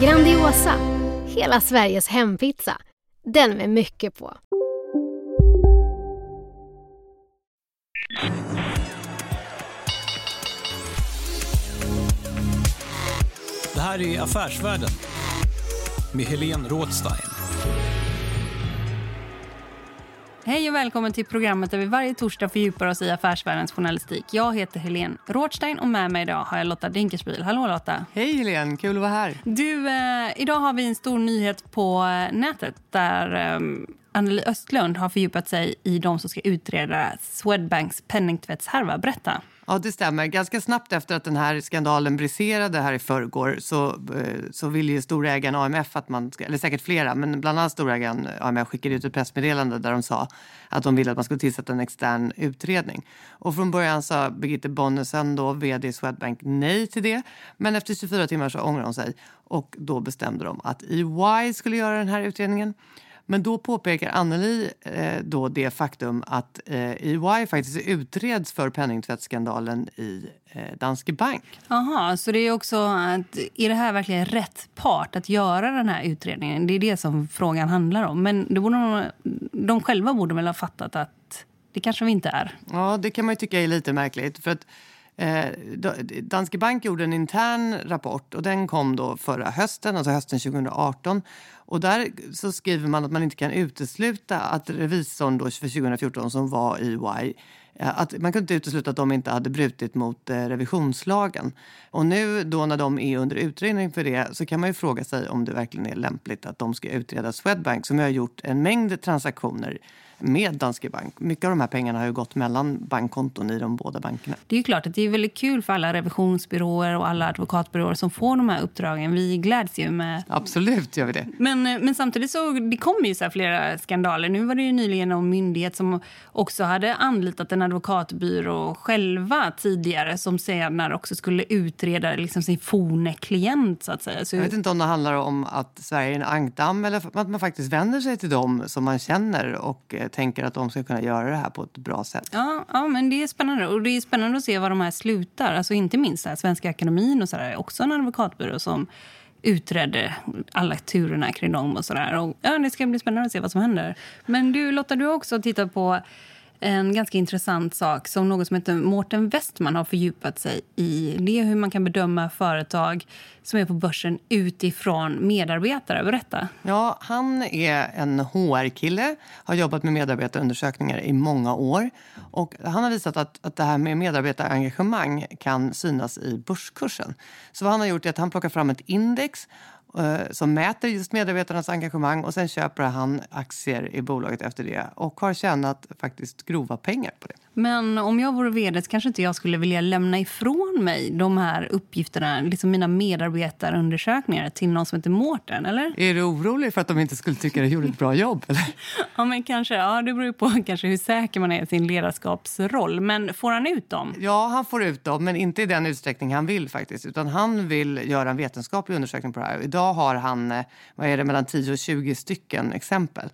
Grandiosa, hela Sveriges hempizza. Den med mycket på. Det här är Affärsvärlden med Helene Rådstein. Hej och välkommen till programmet där vi varje torsdag fördjupar oss i affärsvärldens journalistik. Jag heter Helene Rådstein och med mig idag har jag Lotta Dinkelspiel. Hallå Lotta! Hej Helene, kul att vara här. Du, eh, idag har vi en stor nyhet på eh, nätet där eh, Anneli Östlund har fördjupat sig i de som ska utreda Swedbanks penningtvättshärva. Berätta! Ja, det stämmer. Ganska snabbt efter att den här skandalen briserade här i förrgår så, eh, så ville ju storägaren AMF, att man ska, eller säkert flera, men bland annat storägaren AMF skickade ut ett pressmeddelande där de sa att de ville att man skulle tillsätta en extern utredning. Och från början sa Birgitte Bonnesen, då, vd i Swedbank, nej till det. Men efter 24 timmar så ångrade hon sig och då bestämde de att EY skulle göra den här utredningen. Men då påpekar Anneli eh, då det faktum att eh, EY faktiskt utreds för penningtvättsskandalen i eh, Danske Bank. Jaha, så det är också att, är det här verkligen rätt part att göra den här utredningen? Det är det som frågan handlar om. Men det borde de, de själva borde väl ha fattat att det kanske vi inte är. Ja, det kan man tycka är lite märkligt. För att Eh, Danske Bank gjorde en intern rapport och den kom då förra hösten, alltså hösten 2018. Och där så skriver man att man inte kan utesluta att revisorn då för 2014 som var EY eh, att man kunde inte utesluta att de inte hade brutit mot eh, revisionslagen. Och nu då när de är under utredning för det så kan man ju fråga sig om det verkligen är lämpligt att de ska utreda Swedbank som har gjort en mängd transaktioner med Danske Bank. Mycket av de här pengarna har ju gått mellan bankkonton i de båda bankerna. Det är ju klart att det är väldigt kul för alla revisionsbyråer och alla advokatbyråer som får de här uppdragen. Vi gläds ju med... Absolut gör vi det. Men, men samtidigt så det kommer ju så flera skandaler. Nu var det ju nyligen någon myndighet som också hade anlitat en advokatbyrå själva tidigare som senare också skulle utreda liksom sin forne klient så att säga. Så... Jag vet inte om det handlar om att Sverige är en ankdamm eller att man faktiskt vänder sig till dem som man känner och jag tänker att de ska kunna göra det här på ett bra sätt. Ja, ja men det är spännande. Och det är spännande att se var de här slutar. Alltså inte minst här, Svenska Akademin och så där, också en advokatbyrå som utredde alla turerna kring dem och sådär. Ja, det ska bli spännande att se vad som händer. Men du Lotta, du har också tittat på en ganska intressant sak som någon som heter Mårten Westman har fördjupat sig i. Det är hur man kan bedöma företag som är på börsen utifrån medarbetare. Berätta. Ja, han är en HR-kille, har jobbat med medarbetarundersökningar i många år. Och han har visat att, att det här med medarbetarengagemang kan synas i börskursen. Så vad han har gjort är att han plockar fram ett index Eh, som mäter just medarbetarnas engagemang och sen köper han aktier i bolaget efter det och har tjänat faktiskt grova pengar på det. Men om jag vore vd kanske inte jag skulle vilja lämna ifrån mig de här uppgifterna, liksom mina medarbetarundersökningar till någon som heter Mårten, eller? Är du orolig för att de inte skulle tycka att du gjorde ett bra jobb? Eller? ja, men kanske. Ja, det beror på kanske hur säker man är i sin ledarskapsroll. Men får han ut dem? Ja, han får ut dem, men inte i den utsträckning han vill faktiskt. Utan han vill göra en vetenskaplig undersökning på det här. Idag har han eh, vad är det, mellan 10 och 20 stycken exempel.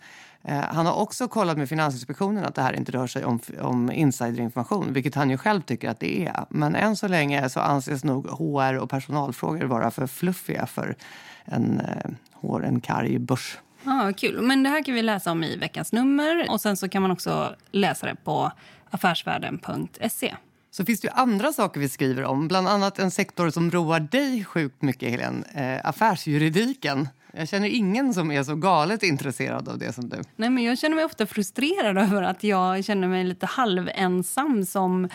Eh, han har också kollat med Finansinspektionen att det här inte rör sig om, om insiderinformation, vilket han ju själv tycker att det är. Men än så länge så anses nog HR och personalfrågor vara för fluffiga för en, eh, en karg börs. Ah, kul. Men det här kan vi läsa om i veckans nummer och sen så kan man också läsa det på affärsvärlden.se. Så finns det ju andra saker vi skriver om, bland annat en sektor som roar dig sjukt mycket, Helene. Eh, affärsjuridiken. Jag känner ingen som är så galet intresserad av det som du. Nej, men jag känner mig ofta frustrerad över att jag känner mig lite halvensam som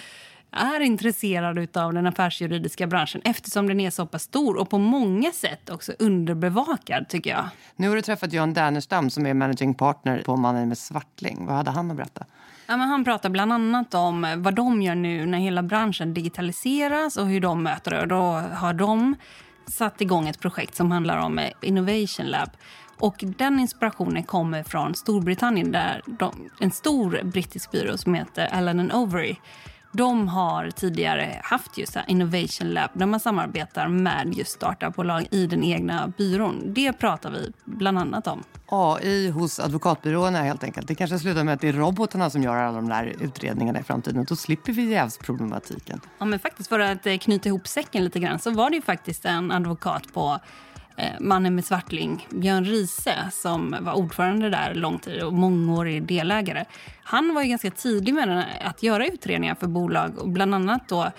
är intresserad av den affärsjuridiska branschen eftersom den är så pass stor och på många sätt också underbevakad, tycker jag. Nu har du träffat Jan Dernerstam som är managing partner på Mannen med Svartling. Vad hade han att berätta? Ja, men han pratar bland annat om vad de gör nu när hela branschen digitaliseras och hur de möter det. Då har de satt igång ett projekt som handlar om eh, Innovation Lab. Och den inspirationen kommer från Storbritannien där de, en stor brittisk byrå som heter Allen Overy de har tidigare haft just Innovation Lab där man samarbetar med just startupbolag i den egna byrån. Det pratar vi bland annat om. AI hos advokatbyråerna helt enkelt. Det kanske slutar med att det är robotarna som gör alla de där utredningarna i framtiden. Då slipper vi jävsproblematiken. Ja, men faktiskt för att eh, knyta ihop säcken lite grann så var det ju faktiskt en advokat på Eh, mannen med svartling, Björn Riese som var ordförande där lång tid och mångårig delägare. Han var ju ganska tidig med att göra utredningar för bolag. och Bland annat då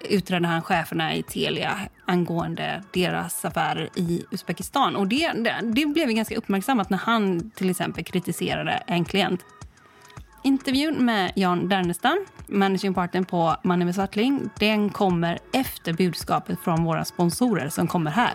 utredde han cheferna i Telia angående deras affärer i Uzbekistan. Och det, det, det blev ganska uppmärksammat när han till exempel kritiserade en klient. Intervjun med Jan Dernestam, managing partner på Mannen med Svartling, den kommer efter budskapet från våra sponsorer som kommer här.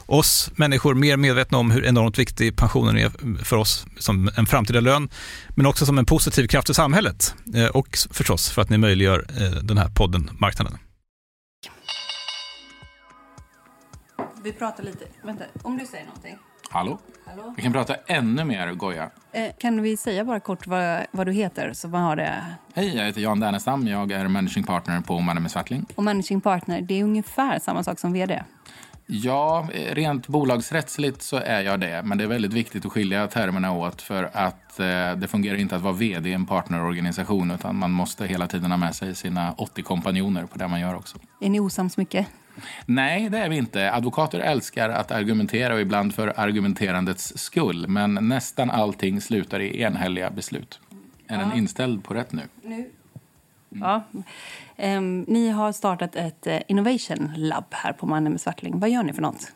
oss människor mer medvetna om hur enormt viktig pensionen är för oss som en framtida lön, men också som en positiv kraft i samhället eh, och förstås för att ni möjliggör eh, den här podden Marknaden. Vi pratar lite, vänta, om du säger någonting. Hallå? Hallå? Vi kan prata ännu mer Goja. Eh, kan vi säga bara kort vad, vad du heter så man har det? Hej, jag heter Jan Dernestam. Jag är managing partner på Mannen med Svartling. Och managing partner, det är ungefär samma sak som vd? Ja, rent bolagsrättsligt så är jag det. Men det är väldigt viktigt att skilja termerna åt för att eh, det fungerar inte att vara vd i en partnerorganisation utan man måste hela tiden ha med sig sina 80 kompanjoner på det man gör också. Är ni osams mycket? Nej, det är vi inte. Advokater älskar att argumentera och ibland för argumenterandets skull. Men nästan allting slutar i enhälliga beslut. Är ja. den inställd på rätt nu? Nu. Mm. Ja. Um, ni har startat ett uh, Innovation Lab här på Mannen med Svartling. Vad gör ni för något?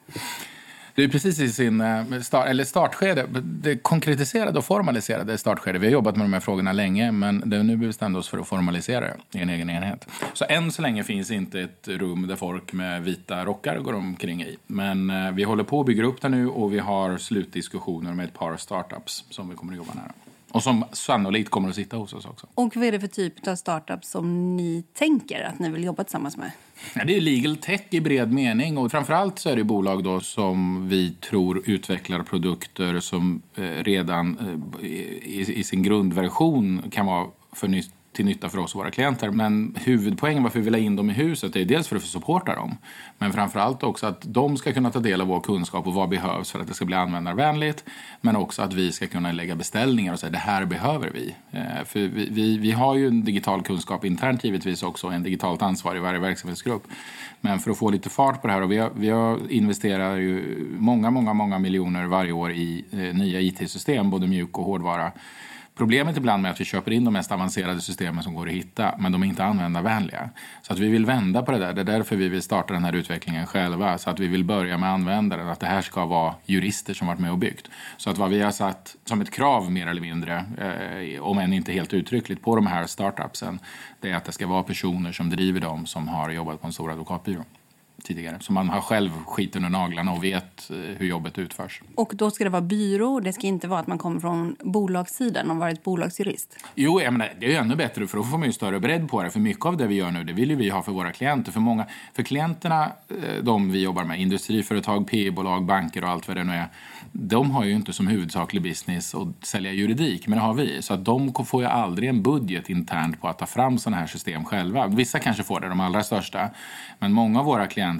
Det är precis i sin eh, start, eller startskede, det konkretiserade och formaliserade startskede. Vi har jobbat med de här frågorna länge, men det är nu vi bestämde oss för att formalisera det i en egen enhet. Så än så länge finns inte ett rum där folk med vita rockar går omkring i. Men eh, vi håller på att bygga upp det nu och vi har slutdiskussioner med ett par startups som vi kommer att jobba nära. Och som sannolikt kommer att sitta hos oss också. Och vad är det för typ av startup som ni tänker att ni vill jobba tillsammans med? Ja, det är legal tech i bred mening. Och framförallt så är det bolag då som vi tror utvecklar produkter som eh, redan eh, i, i, sin grundversion kan vara för nytt till nytta för oss och våra klienter. Men huvudpoängen varför vi vill ha in dem i huset är dels för att supporta dem. Men framförallt också att de ska kunna ta del av vår kunskap och vad behövs för att det ska bli användarvänligt. Men också att vi ska kunna lägga beställningar och säga det här behöver vi. Eh, för vi, vi, vi har ju en digital kunskap internt givetvis också, en digitalt ansvar i varje verksamhetsgrupp. Men för att få lite fart på det här och vi, har, vi har investerar ju många, många, många miljoner varje år i eh, nya IT-system, både mjuk och hårdvara. Problemet ibland med att vi köper in de mest avancerade systemen som går att hitta, men de är inte användarvänliga. Så att vi vill vända på det där. Det är därför vi vill starta den här utvecklingen själva. Så att vi vill börja med användaren, att det här ska vara jurister som varit med och byggt. Så att vad vi har satt som ett krav mer eller mindre, eh, om än inte helt uttryckligt, på de här startupsen, det är att det ska vara personer som driver dem som har jobbat på en stor advokatbyrå tidigare. Så man har själv skit under naglarna och vet eh, hur jobbet utförs. Och då ska det vara byrå, det ska inte vara att man kommer från bolagssidan och varit bolagsjurist? Jo, jag menar, det är ännu bättre för då får man ju större bredd på det. För mycket av det vi gör nu, det vill vi ha för våra klienter. För, många, för klienterna, eh, de vi jobbar med, industriföretag, PE-bolag, banker och allt vad det nu är, de har ju inte som huvudsaklig business att sälja juridik, men det har vi. Så att de får ju aldrig en budget internt på att ta fram sådana här system själva. Vissa kanske får det, de allra största. Men många av våra klienter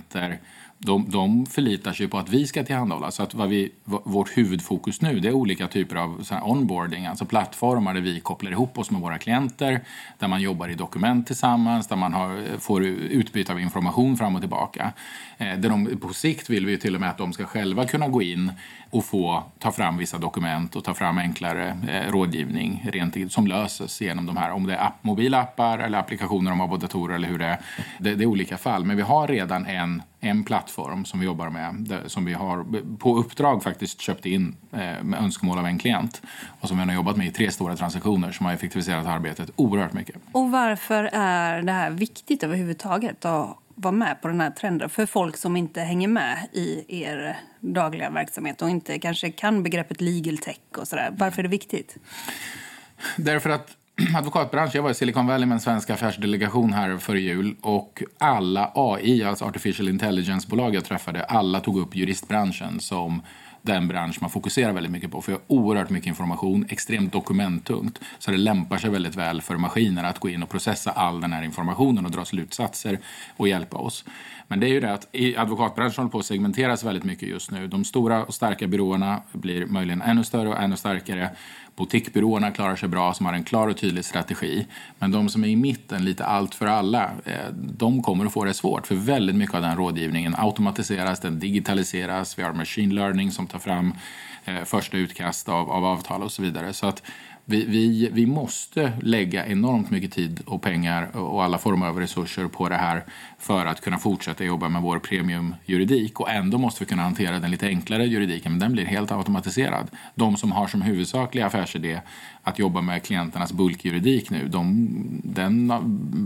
de, de förlitar sig på att vi ska tillhandahålla. Så att vad vi, vårt huvudfokus nu det är olika typer av så onboarding, alltså plattformar där vi kopplar ihop oss med våra klienter, där man jobbar i dokument tillsammans, där man har, får utbyte av information fram och tillbaka. Eh, där de, på sikt vill vi till och med att de ska själva kunna gå in och få ta fram vissa dokument och ta fram enklare eh, rådgivning rent, som löses genom de här, om det är app, mobila appar eller applikationer de har på datorer eller hur det är. Det, det är olika fall, men vi har redan en en plattform som vi jobbar med, som vi har på uppdrag faktiskt köpt in eh, med önskemål av en klient och som vi har jobbat med i tre stora transaktioner som har effektiviserat arbetet oerhört mycket. Och varför är det här viktigt överhuvudtaget att vara med på den här trenden för folk som inte hänger med i er dagliga verksamhet och inte kanske kan begreppet legal tech och sådär. Varför är det viktigt? Därför att advokatbranschen, Jag var i Silicon Valley med en svensk affärsdelegation här före jul och alla AI, alltså artificial intelligence-bolag jag träffade, alla tog upp juristbranschen som den bransch man fokuserar väldigt mycket på. För jag har oerhört mycket information, extremt dokumenttungt. Så det lämpar sig väldigt väl för maskiner att gå in och processa all den här informationen och dra slutsatser och hjälpa oss. Men det är ju det att advokatbranschen håller på att segmenteras väldigt mycket just nu. De stora och starka byråerna blir möjligen ännu större och ännu starkare. Boutiquebyråerna klarar sig bra, som har en klar och tydlig strategi. Men de som är i mitten, lite allt för alla, eh, de kommer att få det svårt. För väldigt mycket av den rådgivningen automatiseras, den digitaliseras. Vi har machine learning som tar fram eh, första utkast av, av avtal och så vidare. Så att vi, vi, vi måste lägga enormt mycket tid och pengar och alla former av resurser på det här för att kunna fortsätta jobba med vår premiumjuridik. Och ändå måste vi kunna hantera den lite enklare juridiken, men den blir helt automatiserad. De som har som huvudsaklig affärsidé att jobba med klienternas bulkjuridik nu, de, den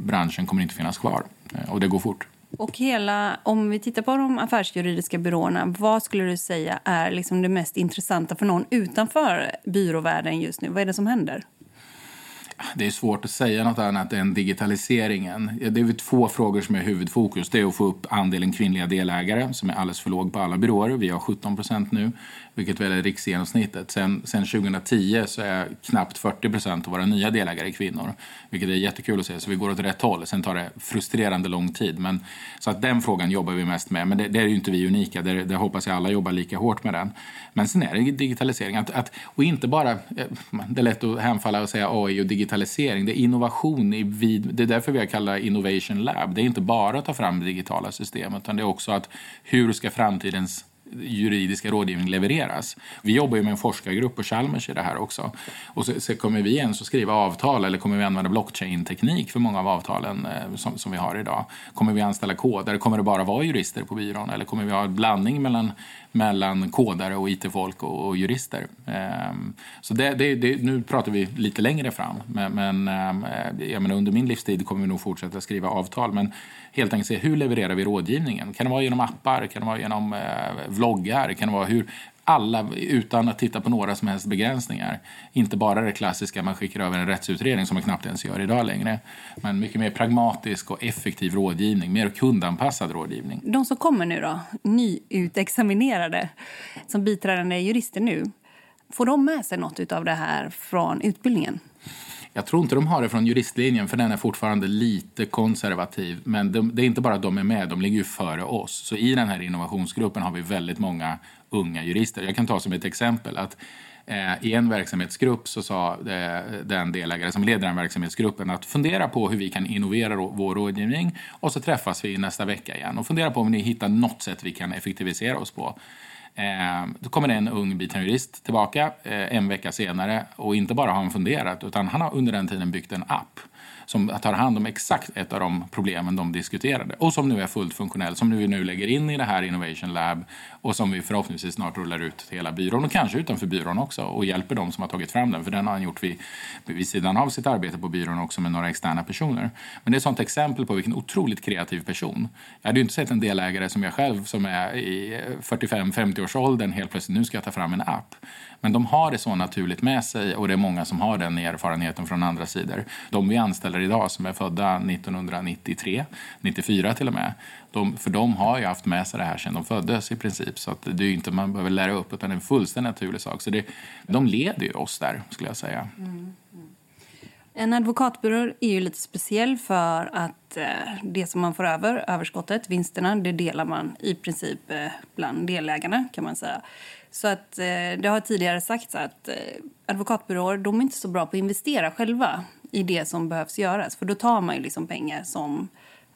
branschen kommer inte finnas kvar. Och det går fort. Och hela, om vi tittar på de affärsjuridiska byråerna, vad skulle du säga är liksom det mest intressanta för någon utanför byråvärlden just nu? Vad är det som händer? Det är svårt att säga något annat än digitaliseringen. Det är två frågor som är huvudfokus. Det är att få upp andelen kvinnliga delägare som är alldeles för låg på alla byråer. Vi har 17 procent nu vilket väl är riksgenomsnittet. Sen, sen 2010 så är knappt 40 procent av våra nya delägare kvinnor, vilket är jättekul att se. Så vi går åt rätt håll. Sen tar det frustrerande lång tid. Men, så att den frågan jobbar vi mest med. Men det, det är ju inte vi unika. Det, det hoppas jag alla jobbar lika hårt med den. Men sen är det digitalisering. Att, att, och inte bara, eh, det är lätt att hemfalla och säga AI och digitalisering. Det är innovation i vid, det är därför vi har kallat Innovation Lab. Det är inte bara att ta fram digitala system, utan det är också att hur ska framtidens juridiska rådgivning levereras. Vi jobbar ju med en forskargrupp på Chalmers i det här också. Och så, så kommer vi ens att skriva avtal eller kommer vi använda blockchain-teknik för många av avtalen eh, som, som vi har idag? Kommer vi anställa kodare? Kommer det bara vara jurister på byrån eller kommer vi ha en blandning mellan mellan kodare och it-folk och, och, jurister. Eh, så det, det, det, nu pratar vi lite längre fram, men, men eh, jag menar, under min livstid kommer vi nog fortsätta skriva avtal. Men helt enkelt se hur levererar vi rådgivningen? Kan det vara genom appar? Kan det vara genom eh, uh, vloggar? Kan det vara hur alla utan att titta på några som helst begränsningar. Inte bara det klassiska, man skickar över en rättsutredning som man knappt ens gör idag längre. Men mycket mer pragmatisk och effektiv rådgivning, mer kundanpassad rådgivning. De som kommer nu då, nyutexaminerade, som biträdande jurister nu, får de med sig något av det här från utbildningen? Jag tror inte de har det från juristlinjen för den är fortfarande lite konservativ. Men de, det är inte bara att de är med, de ligger ju före oss. Så i den här innovationsgruppen har vi väldigt många unga jurister. Jag kan ta som ett exempel att eh, i en verksamhetsgrupp så sa eh, den delägare som leder den verksamhetsgruppen att fundera på hur vi kan innovera vår rådgivning och så träffas vi nästa vecka igen och fundera på om ni hittar något sätt vi kan effektivisera oss på. Eh, då kommer en ung biträdande jurist tillbaka eh, en vecka senare och inte bara har han funderat utan han har under den tiden byggt en app som tar hand om exakt ett av de problemen de diskuterade och som nu är fullt funktionell, som vi nu lägger in i det här Innovation Lab och som vi förhoppningsvis snart rullar ut till hela byrån och kanske utanför byrån också och hjälper dem som har tagit fram den, för den har han gjort vid, vid sidan av sitt arbete på byrån också med några externa personer. Men det är ett sånt exempel på vilken otroligt kreativ person. Jag hade ju inte sett en delägare som jag själv som är i 45-50 års åldern helt plötsligt nu ska jag ta fram en app. Men de har det så naturligt med sig och det är många som har den erfarenheten från andra sidor. De vi anställer idag som är födda 1993, 94 till och med, de, för de har ju haft med sig det här sedan de föddes i princip. Så att det är inte man behöver lära upp utan det är en fullständigt naturlig sak. Så det, de leder ju oss där skulle jag säga. Mm. En advokatbyrå är ju lite speciell för att eh, det som man får över, överskottet, vinsterna, det delar man i princip eh, bland delägarna kan man säga. Så att eh, det har tidigare sagts att eh, advokatbyråer de är inte så bra på att investera själva i det som behövs göras. För då tar man ju liksom pengar som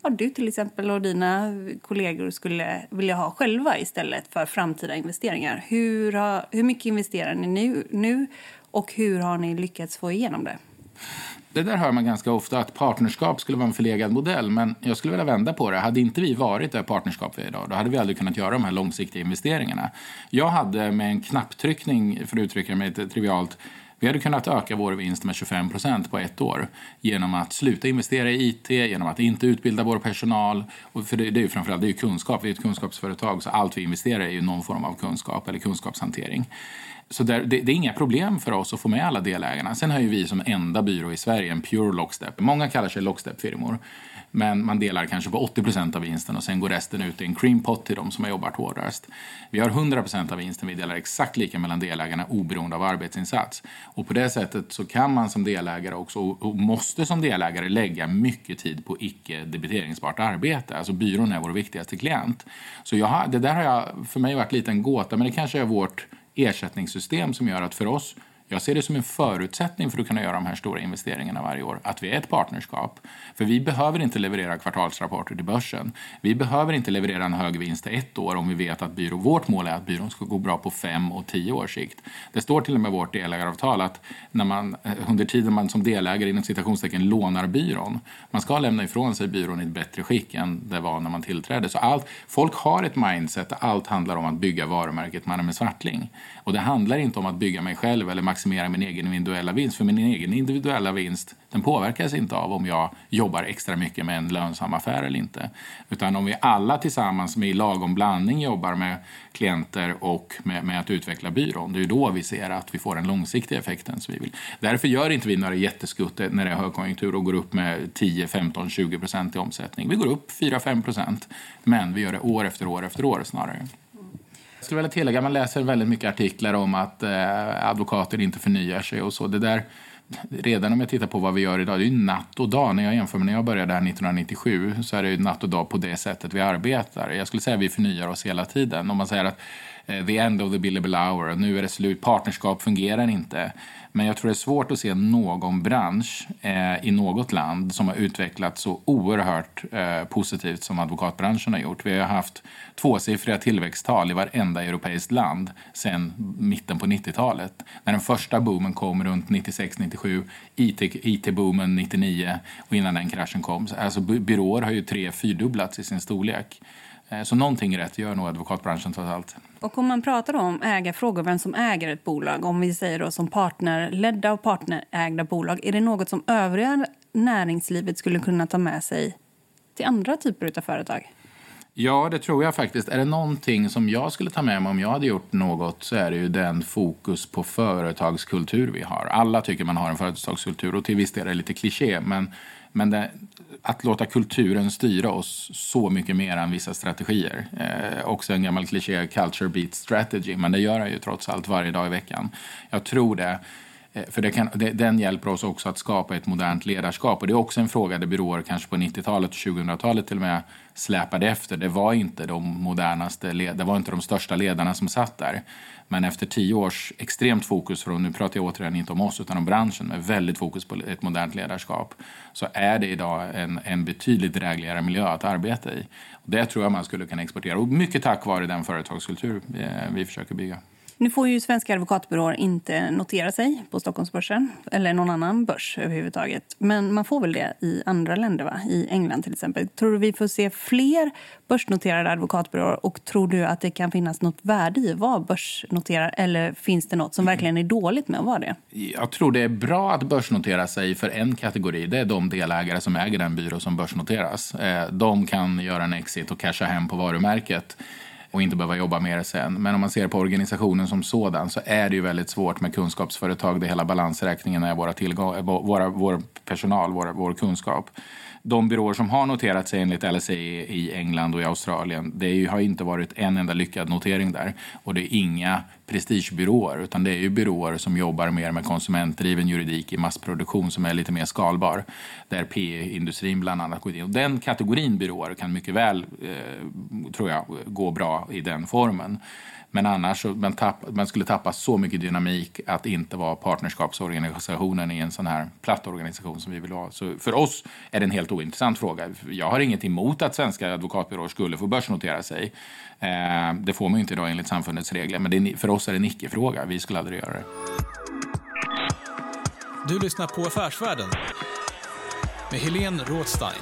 ja, du till exempel och dina kollegor skulle vilja ha själva istället för framtida investeringar. Hur, har, hur mycket investerar ni nu, nu och hur har ni lyckats få igenom det? Det där hör man ganska ofta, att partnerskap skulle vara en förlegad modell. Men jag skulle vilja vända på det. Hade inte vi varit det partnerskap vi är idag, då hade vi aldrig kunnat göra de här långsiktiga investeringarna. Jag hade med en knapptryckning, för att uttrycka mig trivialt, vi hade kunnat öka vår vinst med 25 procent på ett år genom att sluta investera i IT, genom att inte utbilda vår personal. Och för det, det är ju framförallt det är kunskap, vi är ett kunskapsföretag så allt vi investerar i är någon form av kunskap eller kunskapshantering. Så där, det, det, är inga problem för oss att få med alla delägarna. Sen har ju vi som enda byrå i Sverige en pure lockstep. Många kallar sig lockstep-firmor. Men man delar kanske på 80% av vinsten och sen går resten ut i en cream pot till de som har jobbat hårdast. Vi har 100% av vinsten, vi delar exakt lika mellan delägarna oberoende av arbetsinsats. Och på det sättet så kan man som delägare också, och måste som delägare lägga mycket tid på icke debiteringsbart arbete. Alltså byrån är vår viktigaste klient. Så jag har, det där har jag, för mig varit lite en gåta, men det kanske är vårt ersättningssystem som gör att för oss jag ser det som en förutsättning för att kunna göra de här stora investeringarna varje år, att vi är ett partnerskap. För vi behöver inte leverera kvartalsrapporter till börsen. Vi behöver inte leverera en hög vinst ett år om vi vet att byrå, vårt mål är att byrån ska gå bra på fem och tio års sikt. Det står till och med i vårt delägaravtal att när man, eh, under tiden man som delägare inom citationstecken lånar byrån, man ska lämna ifrån sig byrån i ett bättre skick än det var när man tillträdde. Så allt, folk har ett mindset där allt handlar om att bygga varumärket man är med Svartling. Och det handlar inte om att bygga mig själv eller maximera min egen individuella vinst. För min egen individuella vinst den påverkas inte av om jag jobbar extra mycket med en lönsam affär eller inte. Utan om vi alla tillsammans med lagom blandning jobbar med klienter och med, med, att utveckla byrån, det är då vi ser att vi får den långsiktiga effekten som vi vill. Därför gör inte vi några jätteskutt när det är högkonjunktur och går upp med 10, 15, 20 procent i omsättning. Vi går upp 4-5 procent, men vi gör det år efter år efter år snarare. Jag skulle vilja tillägga, man läser väldigt mycket artiklar om att eh, advokater inte förnyar sig och så. Det där, redan om jag tittar på vad vi gör idag, det är ju natt och dag. När jag jämför med när jag började här 1997 så är det ju natt och dag på det sättet vi arbetar. Jag skulle säga att vi förnyar oss hela tiden. Om man säger att Eh, the end of the billable hour, nu är det slut, partnerskap fungerar inte. Men jag tror det är svårt att se någon bransch eh, i något land som har utvecklats så oerhört eh, positivt som advokatbranschen har gjort. Vi har haft tvåsiffriga tillväxttal i varenda europeiskt land sedan mitten på 90-talet. När den första boomen kom runt 96-97, IT-boomen 99 och innan den kraschen kom. Alltså byråer har ju tre fyrdubblats i sin storlek. Eh, så någonting rätt gör nog advokatbranschen trots allt. Och om man pratar om ägarfrågor, vem som äger ett bolag, om vi säger då som partnerledda och partnerägda bolag, är det något som övriga näringslivet skulle kunna ta med sig till andra typer av företag? Ja, det tror jag faktiskt. Är det någonting som jag skulle ta med mig om jag hade gjort något så är det ju den fokus på företagskultur vi har. Alla tycker man har en företagskultur och till viss del är det lite kliché, men, men det, att låta kulturen styra oss så mycket mer än vissa strategier. Eh, också en gammal kliché, culture beat strategy, men det gör jag ju trots allt varje dag i veckan. Jag tror det. Eh, för det kan, det, den hjälper oss också att skapa ett modernt ledarskap. Och det är också en fråga där byråer kanske på 90-talet och 2000-talet till och med släpade efter. Det var inte de modernaste, det var inte de största ledarna som satt där. Men efter tio års extremt fokus, från, nu pratar jag återigen inte om oss utan om branschen, med väldigt fokus på ett modernt ledarskap, så är det idag en, en betydligt drägligare miljö att arbeta i. Det tror jag man skulle kunna exportera, och mycket tack vare den företagskultur eh, vi försöker bygga. Nu får ju svenska advokatbyråer inte notera sig på Stockholmsbörsen eller någon annan börs överhuvudtaget. Men man får väl det i andra länder, va? i England till exempel. Tror du vi får se fler börsnoterade advokatbyråer och tror du att det kan finnas något värde i att vara börsnoterad eller finns det något som verkligen är dåligt med att vara det? Jag tror det är bra att börsnotera sig för en kategori. Det är de delägare som äger den byrå som börsnoteras. Eh, de kan göra en exit och casha hem på varumärket och inte behöva jobba med det sen. Men om man ser på organisationen som sådan så är det ju väldigt svårt med kunskapsföretag där hela balansräkningen är våra tillgång, eh, våra, vår personal, vår, vår kunskap de byråer som har noterat sig enligt LSE i England och i Australien, det har inte varit en enda lyckad notering där. Och det är inga prestigebyråer, utan det är ju byråer som jobbar mer med konsumentdriven juridik i massproduktion som är lite mer skalbar. Där PE-industrin bland annat går in. Och den kategorin byråer kan mycket väl, eh, tror jag, gå bra i den formen. Men annars man, tapp, man skulle tappa så mycket dynamik att inte vara partnerskapsorganisationen i en sån här platt organisation som vi vill ha. Så för oss är det en helt ointressant fråga. Jag har inget emot att svenska advokatbyråer skulle få börsnotera sig. Eh, det får man ju inte idag enligt samfundets regler, men är, för oss är det en icke-fråga. Vi skulle aldrig göra det. Du lyssnar på Affärsvärlden med Helene Rådstein.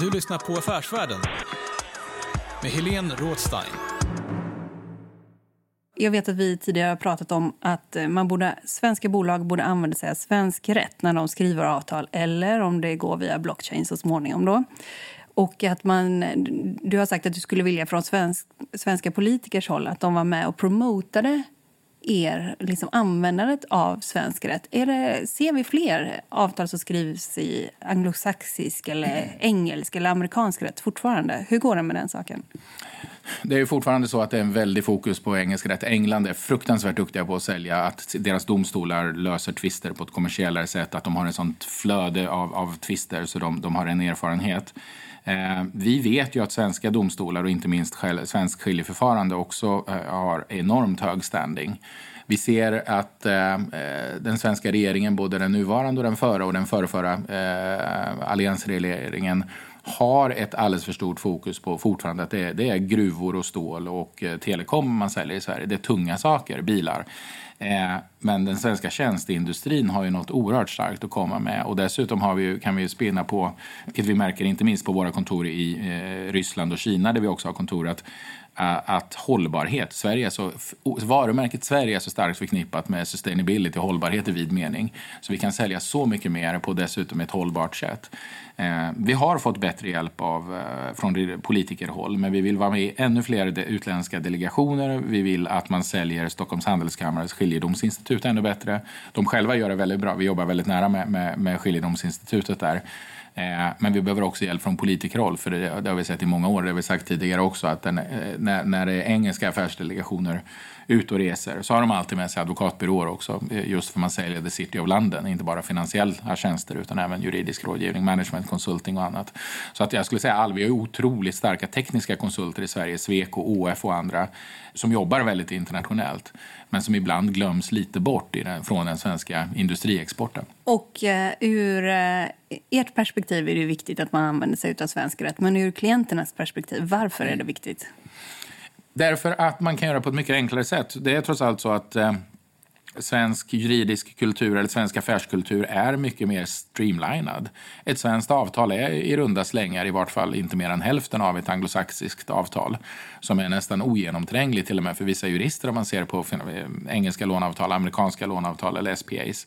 Du lyssnar på Affärsvärlden med Helene Rådstein. Jag vet att vi tidigare har pratat om att eh, man borde, svenska bolag borde använda sig av svensk rätt när de skriver avtal eller om det går via blockchain så småningom. Då. Och att man, du har sagt att du skulle vilja från svensk, svenska politikers håll att de var med och promotade er liksom användandet av svensk rätt? Är det, ser vi fler avtal som skrivs i anglosaxisk, eller engelsk eller amerikansk rätt fortfarande? Hur går det med den saken? Det är fortfarande så att det är en väldig fokus på engelsk rätt. England är fruktansvärt duktiga på att sälja att deras domstolar löser tvister på ett kommersiellare sätt, att de har ett sånt flöde av, av tvister så de, de har en erfarenhet. Eh, vi vet ju att svenska domstolar och inte minst svensk skiljeförfarande också eh, har enormt hög standing. Vi ser att eh, eh, den svenska regeringen, både den nuvarande och den förra och den förrförra eh, alliansregeringen har ett alldeles för stort fokus på fortfarande att det är, det är gruvor och stål och eh, telekom man säljer i Sverige. Det är tunga saker, bilar. Eh, men den svenska tjänsteindustrin har ju något oerhört starkt att komma med. Och dessutom har vi, kan vi ju spinna på, vilket vi märker inte minst på våra kontor i eh, Ryssland och Kina där vi också har kontor, att Eh, att hållbarhet, Sverige är så, varumärket Sverige är så starkt förknippat med sustainability, hållbarhet i vid mening. Så vi kan sälja så mycket mer på dessutom ett hållbart sätt. Eh, vi har fått bättre hjälp av, eh, från politikerhåll, men vi vill vara med i ännu fler utländska delegationer. Vi vill att man säljer Stockholms handelskammares skiljedomsinstitut ännu bättre. De själva gör det väldigt bra. Vi jobbar väldigt nära med, med, med skiljedomsinstitutet där. Eh, men vi behöver också hjälp från politikerhåll, för det, har vi sett i många år. Det har vi sagt tidigare också, att eh, när, när det är engelska affärsdelegationer ut och reser så har de alltid med sig advokatbyråer också, eh, just för man säljer the city of London, inte bara finansiella tjänster utan även juridisk rådgivning, management consulting och annat. Så att jag skulle säga att vi har otroligt starka tekniska konsulter i Sverige, Sweco, OF och andra, som jobbar väldigt internationellt men som ibland glöms lite bort i den, från den svenska industriexporten. Och eh, ur eh, ert perspektiv är det viktigt att man använder sig av svensk rätt, men ur klienternas perspektiv, varför är det viktigt? Därför att man kan göra på ett mycket enklare sätt. Det är trots allt så att eh, svensk juridisk kultur eller svensk affärskultur är mycket mer streamlinad. Ett svenskt avtal är i runda slängar i vart fall inte mer än hälften av ett anglosaxiskt avtal som är nästan ogenomträngligt till och med för vissa jurister om man ser på engelska låneavtal, amerikanska låneavtal eller SPAs.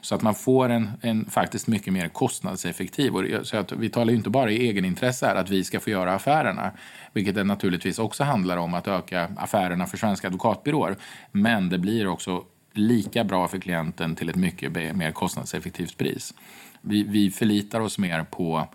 Så att man får en, en faktiskt mycket mer kostnadseffektiv. Så att vi talar ju inte bara i egenintresse här att vi ska få göra affärerna, vilket det naturligtvis också handlar om att öka affärerna för svenska advokatbyråer. Men det blir också lika bra för klienten till ett mycket mer kostnadseffektivt pris. Vi, vi förlitar oss mer på,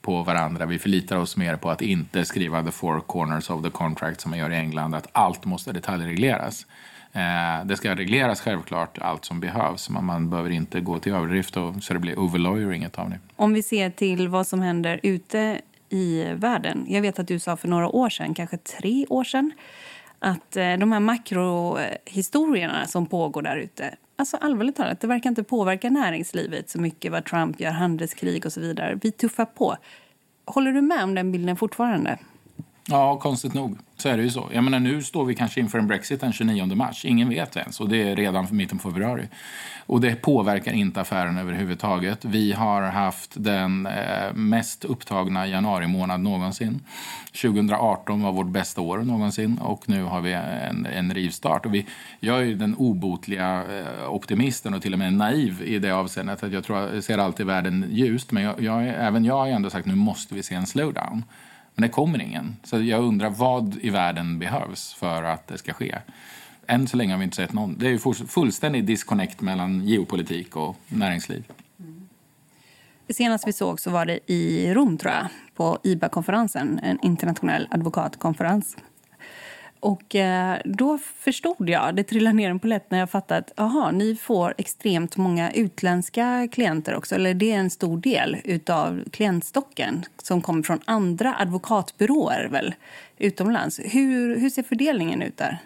på varandra. Vi förlitar oss mer på att inte skriva the four corners of the contract som man gör i England, att allt måste detaljregleras. Eh, det ska regleras självklart allt som behövs, men man behöver inte gå till överdrift och, så det blir overlawyering av det. Om vi ser till vad som händer ute i världen. Jag vet att du sa för några år sedan, kanske tre år sedan, att eh, de här makrohistorierna som pågår där ute Alltså allvarligt talat, det verkar inte påverka näringslivet så mycket vad Trump gör, handelskrig och så vidare. Vi tuffar på. Håller du med om den bilden fortfarande? Ja, konstigt nog så är det ju så. Jag menar, nu står vi kanske inför en Brexit den 29 mars. Ingen vet ens och det är redan för mitten på februari. Och det påverkar inte affären överhuvudtaget. Vi har haft den eh, mest upptagna januari månad någonsin. 2018 var vårt bästa år någonsin och nu har vi en, en rivstart. Och vi, jag är den obotliga eh, optimisten och till och med naiv i det avseendet att jag tror jag ser alltid världen ljust. Men jag, jag, även jag har ändå sagt nu måste vi se en slowdown. Men det kommer ingen. Så jag undrar vad i världen behövs för att det ska ske. Än så länge har vi inte sett någon. Det är fullständig disconnect mellan geopolitik och näringsliv. Mm. Det senaste vi såg så var det i Rom, tror jag, på IBA-konferensen, en internationell advokatkonferens. Och eh, då förstod jag, det trillade ner en polett när jag fattade att aha, ni får extremt många utländska klienter också. Eller det är en stor del av klientstocken som kommer från andra advokatbyråer väl, utomlands. Hur, hur ser fördelningen ut där?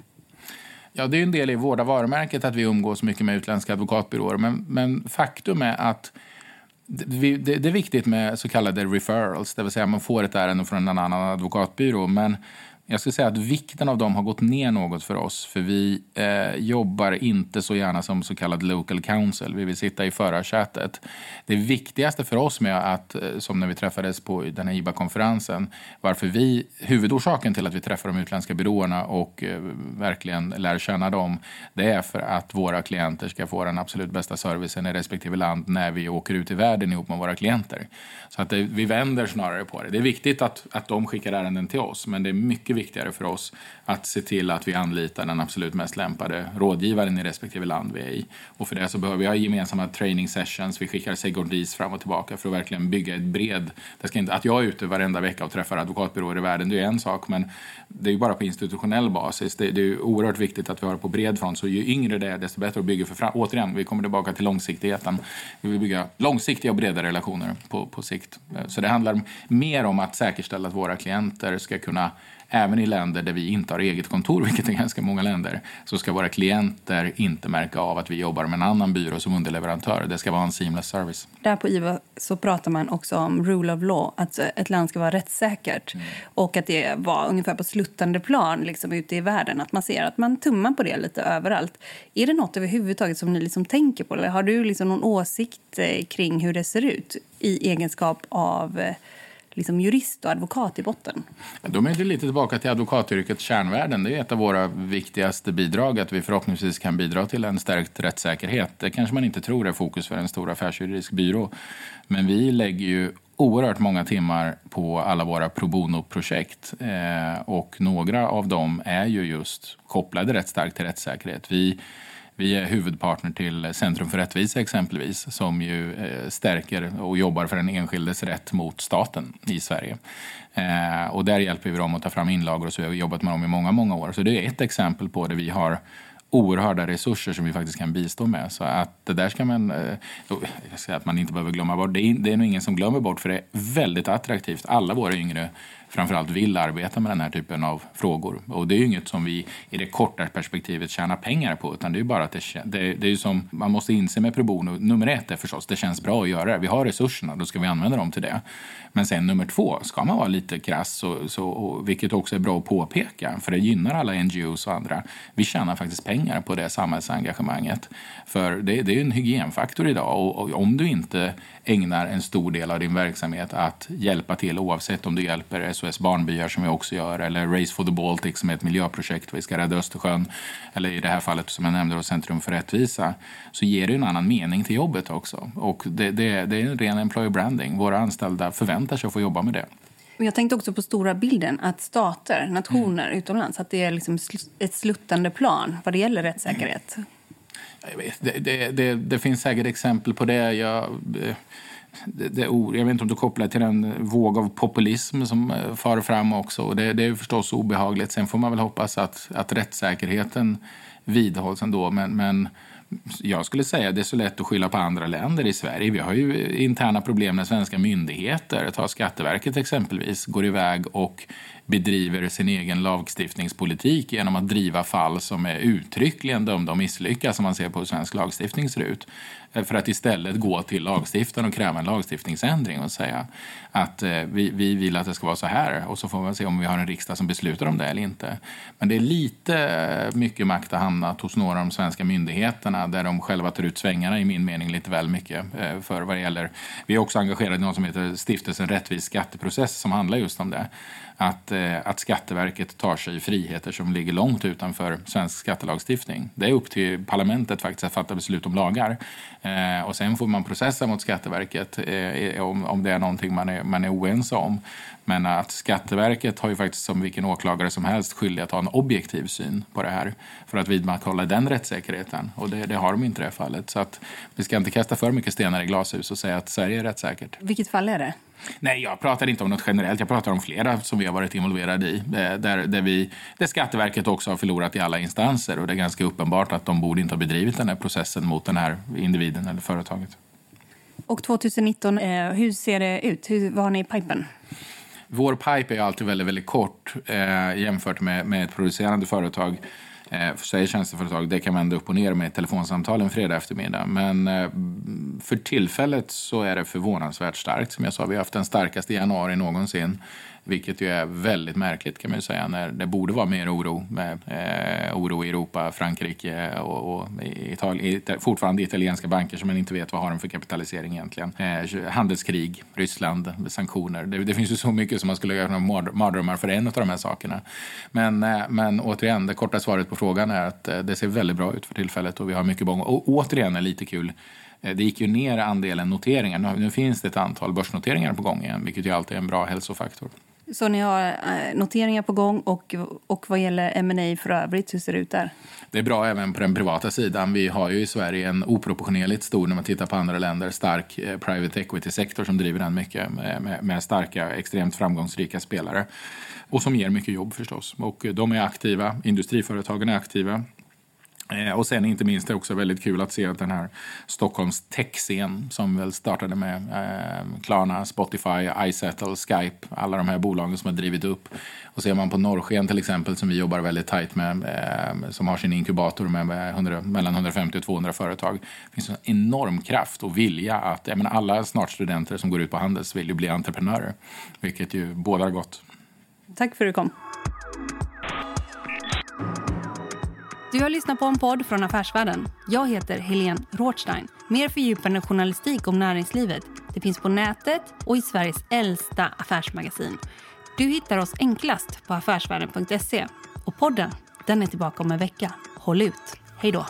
Ja, det är en del i vårda varumärket att vi umgås mycket med utländska advokatbyråer. Men, men faktum är att det, det, det, är viktigt med så kallade referrals, det vill säga man får ett ärende från en annan advokatbyrå. Men jag skulle säga att vikten av dem har gått ner något för oss. För vi eh, jobbar inte så gärna som så kallad local council. Vi vill sitta i förarsätet. Det viktigaste för oss med att, eh, som när vi träffades på den här IBA-konferensen, varför vi, huvudorsaken till att vi träffar de utländska byråerna och eh, verkligen lär känna dem, det är för att våra klienter ska få den absolut bästa servicen i respektive land när vi åker ut i världen ihop med våra klienter. Så att det, vi vänder snarare på det. Det är viktigt att, att de skickar ärenden till oss, men det är mycket viktigare för oss att se till att vi anlitar den absolut mest lämpade rådgivaren i respektive land vi är i. Och för det så behöver vi ha gemensamma training sessions. Vi skickar segordis fram och tillbaka för att verkligen bygga ett bred... Det ska inte, att jag är ute varenda vecka och träffar advokatbyråer i världen, det är en sak, men det är ju bara på institutionell basis. Det, det är oerhört viktigt att vi har det på bred front, så ju yngre det är, desto bättre att bygga för fram. Återigen, vi kommer tillbaka till långsiktigheten. Vi vill bygga långsiktiga och breda relationer på, på sikt. Så det handlar mer om att säkerställa att våra klienter ska kunna även i länder där vi inte har eget kontor, vilket är ganska många länder, så ska våra klienter inte märka av att vi jobbar med en annan byrå som underleverantör. Det ska vara en seamless service. Där på IVA så pratar man också om rule of law, att ett land ska vara rättssäkert mm. och att det var ungefär på sluttande plan liksom, ute i världen, att man ser att man tummar på det lite överallt. Är det något överhuvudtaget som ni liksom tänker på eller har du liksom någon åsikt eh, kring hur det ser ut i egenskap av eh, liksom jurist och advokat i botten. Då är det lite tillbaka till advokatyrkets kärnvärden. Det är ett av våra viktigaste bidrag, att vi förhoppningsvis kan bidra till en stärkt rättssäkerhet. Det kanske man inte tror är fokus för en stor affärsjuridisk byrå. Men vi lägger ju oerhört många timmar på alla våra pro bono-projekt. Eh, och några av dem är ju just kopplade rätt starkt till rättssäkerhet. Vi vi är huvudpartner till Centrum för rättvisa exempelvis som ju eh, stärker och jobbar för den enskildes rätt mot staten i Sverige. Eh, och där hjälper vi dem att ta fram inlagor och så vi har jobbat med dem i många, många år. Så det är ett exempel på det vi har oerhörda resurser som vi faktiskt kan bistå med. Så att det där ska man, eh, oh, jag ska säga att man inte behöver glömma bort. Det är, det är nog ingen som glömmer bort för det är väldigt attraktivt. Alla våra yngre framförallt vill arbeta med den här typen av frågor. Och det är ju inget som vi i det korta perspektivet tjänar pengar på utan det är bara att det, det, det är som man måste inse med pro bono. Nummer ett är förstås, det känns bra att göra det. Vi har resurserna, då ska vi använda dem till det. Men sen nummer två, ska man vara lite krass, så, så, vilket också är bra att påpeka, för det gynnar alla NGOs och andra. Vi tjänar faktiskt pengar på det samhällsengagemanget. För det, det är en hygienfaktor idag och, och om du inte ägnar en stor del av din verksamhet att hjälpa till oavsett om du hjälper SOS Barnbyar som vi också gör eller Race for the Baltic som är ett miljöprojekt vi ska rädda Östersjön eller i det här fallet som jag nämnde då, Centrum för rättvisa så ger det en annan mening till jobbet också. Och det, det, det är en ren employer branding. Våra anställda förväntar sig att få jobba med det. Jag tänkte också på stora bilden, att stater, nationer mm. utomlands, att det är liksom ett sluttande plan vad det gäller rättssäkerhet. Mm. Det, det, det, det, finns säkert exempel på det. Jag, det, det, jag vet inte om du kopplar till den våg av populism som eh, far fram också. Det, det är förstås obehagligt. Sen får man väl hoppas att, att rättssäkerheten vidhålls ändå. Men, men jag skulle säga att det är så lätt att skylla på andra länder i Sverige. Vi har ju interna problem med svenska myndigheter, ta Skatteverket exempelvis, går iväg och bedriver sin egen lagstiftningspolitik genom att driva fall som är uttryckligen dömda att misslyckas om man ser på hur svensk lagstiftning ser ut. Eh, för att istället gå till lagstiftaren och kräva en lagstiftningsändring och säga att eh, vi, vi vill att det ska vara så här och så får man se om vi har en riksdag som beslutar om det eller inte. Men det är lite eh, mycket makt har hamnat hos några av de svenska myndigheterna där de själva tar ut svängarna i min mening lite väl mycket för vad det gäller. Vi är också engagerade i något som heter Stiftelsen Rättvis skatteprocess som handlar just om det att, eh, att Skatteverket tar sig friheter som ligger långt utanför svensk skattelagstiftning. Det är upp till parlamentet faktiskt att fatta beslut om lagar. Eh, och sen får man processa mot Skatteverket eh, om, om det är någonting man är, man är oense om. Men att Skatteverket har ju faktiskt som vilken åklagare som helst skyldig att ha en objektiv syn på det här för att vidmakthålla den rättssäkerheten. Och det, det har de inte i det här fallet. Så att vi ska inte kasta för mycket stenar i glashus och säga att Sverige är rättssäkert. Vilket fall är det? Nej, jag pratar inte om något generellt. Jag pratar om flera som vi har varit involverade i. Eh, där, där, vi, där Skatteverket också har förlorat i alla instanser. Och det är ganska uppenbart att de borde inte ha bedrivit den här processen mot den här individen eller företaget. Och 2019, eh, hur ser det ut? Hur, vad har ni i pipen? Vår pipe är alltid väldigt, väldigt kort eh, jämfört med, med ett producerande företag. Eh, för Sveriges tjänsteföretag det kan vända upp och ner med ett telefonsamtal en fredag eftermiddag. Men eh, för tillfället så är det förvånansvärt starkt. Som jag sa, vi har haft den starkaste januari någonsin. Vilket ju är väldigt märkligt kan man säga när det borde vara mer oro. Med, eh, oro i Europa, Frankrike och, och Italien, fortfarande italienska banker som man inte vet vad har de för kapitalisering egentligen. Eh, handelskrig, Ryssland, sanktioner. Det, det, finns ju så mycket som man skulle göra mardrömmar för en av de här sakerna. Men, eh, men återigen, det korta svaret på frågan är att eh, det ser väldigt bra ut för tillfället och vi har mycket bång. Och återigen är lite kul eh, det gick ju ner andelen noteringar. Nu, nu finns det ett antal börsnoteringar på gång igen, vilket ju alltid är en bra hälsofaktor. Så ni har eh, noteringar på gång och, och vad gäller M&A för övrigt, hur ser det ut där? Det är bra även på den privata sidan. Vi har ju i Sverige en oproportionerligt stor, när man tittar på andra länder, stark eh, private equity-sektor som driver den mycket med, med, starka, extremt framgångsrika spelare. Och som ger mycket jobb förstås. Och eh, de är aktiva, industriföretagen är aktiva. Eh, och sen inte minst är också väldigt kul att se att den här Stockholms techscen som väl startade med eh, Klarna, Spotify, iSettle, Skype, alla de här bolagen som har drivit upp. Och ser man på Norrsken till exempel som vi jobbar väldigt tajt med, eh, som har sin inkubator med 100, mellan 150 och 200 företag. Det finns en enorm kraft och vilja att, jag menar, alla snart studenter som går ut på Handels vill ju bli entreprenörer, vilket ju bådar gott. Tack för att du kom. Du har lyssnat på en podd från Affärsvärlden. Jag heter Helene Rothstein. Mer fördjupande journalistik om näringslivet det finns på nätet och i Sveriges äldsta affärsmagasin. Du hittar oss enklast på affärsvärlden.se. Och podden, den är tillbaka om en vecka. Håll ut. Hej då!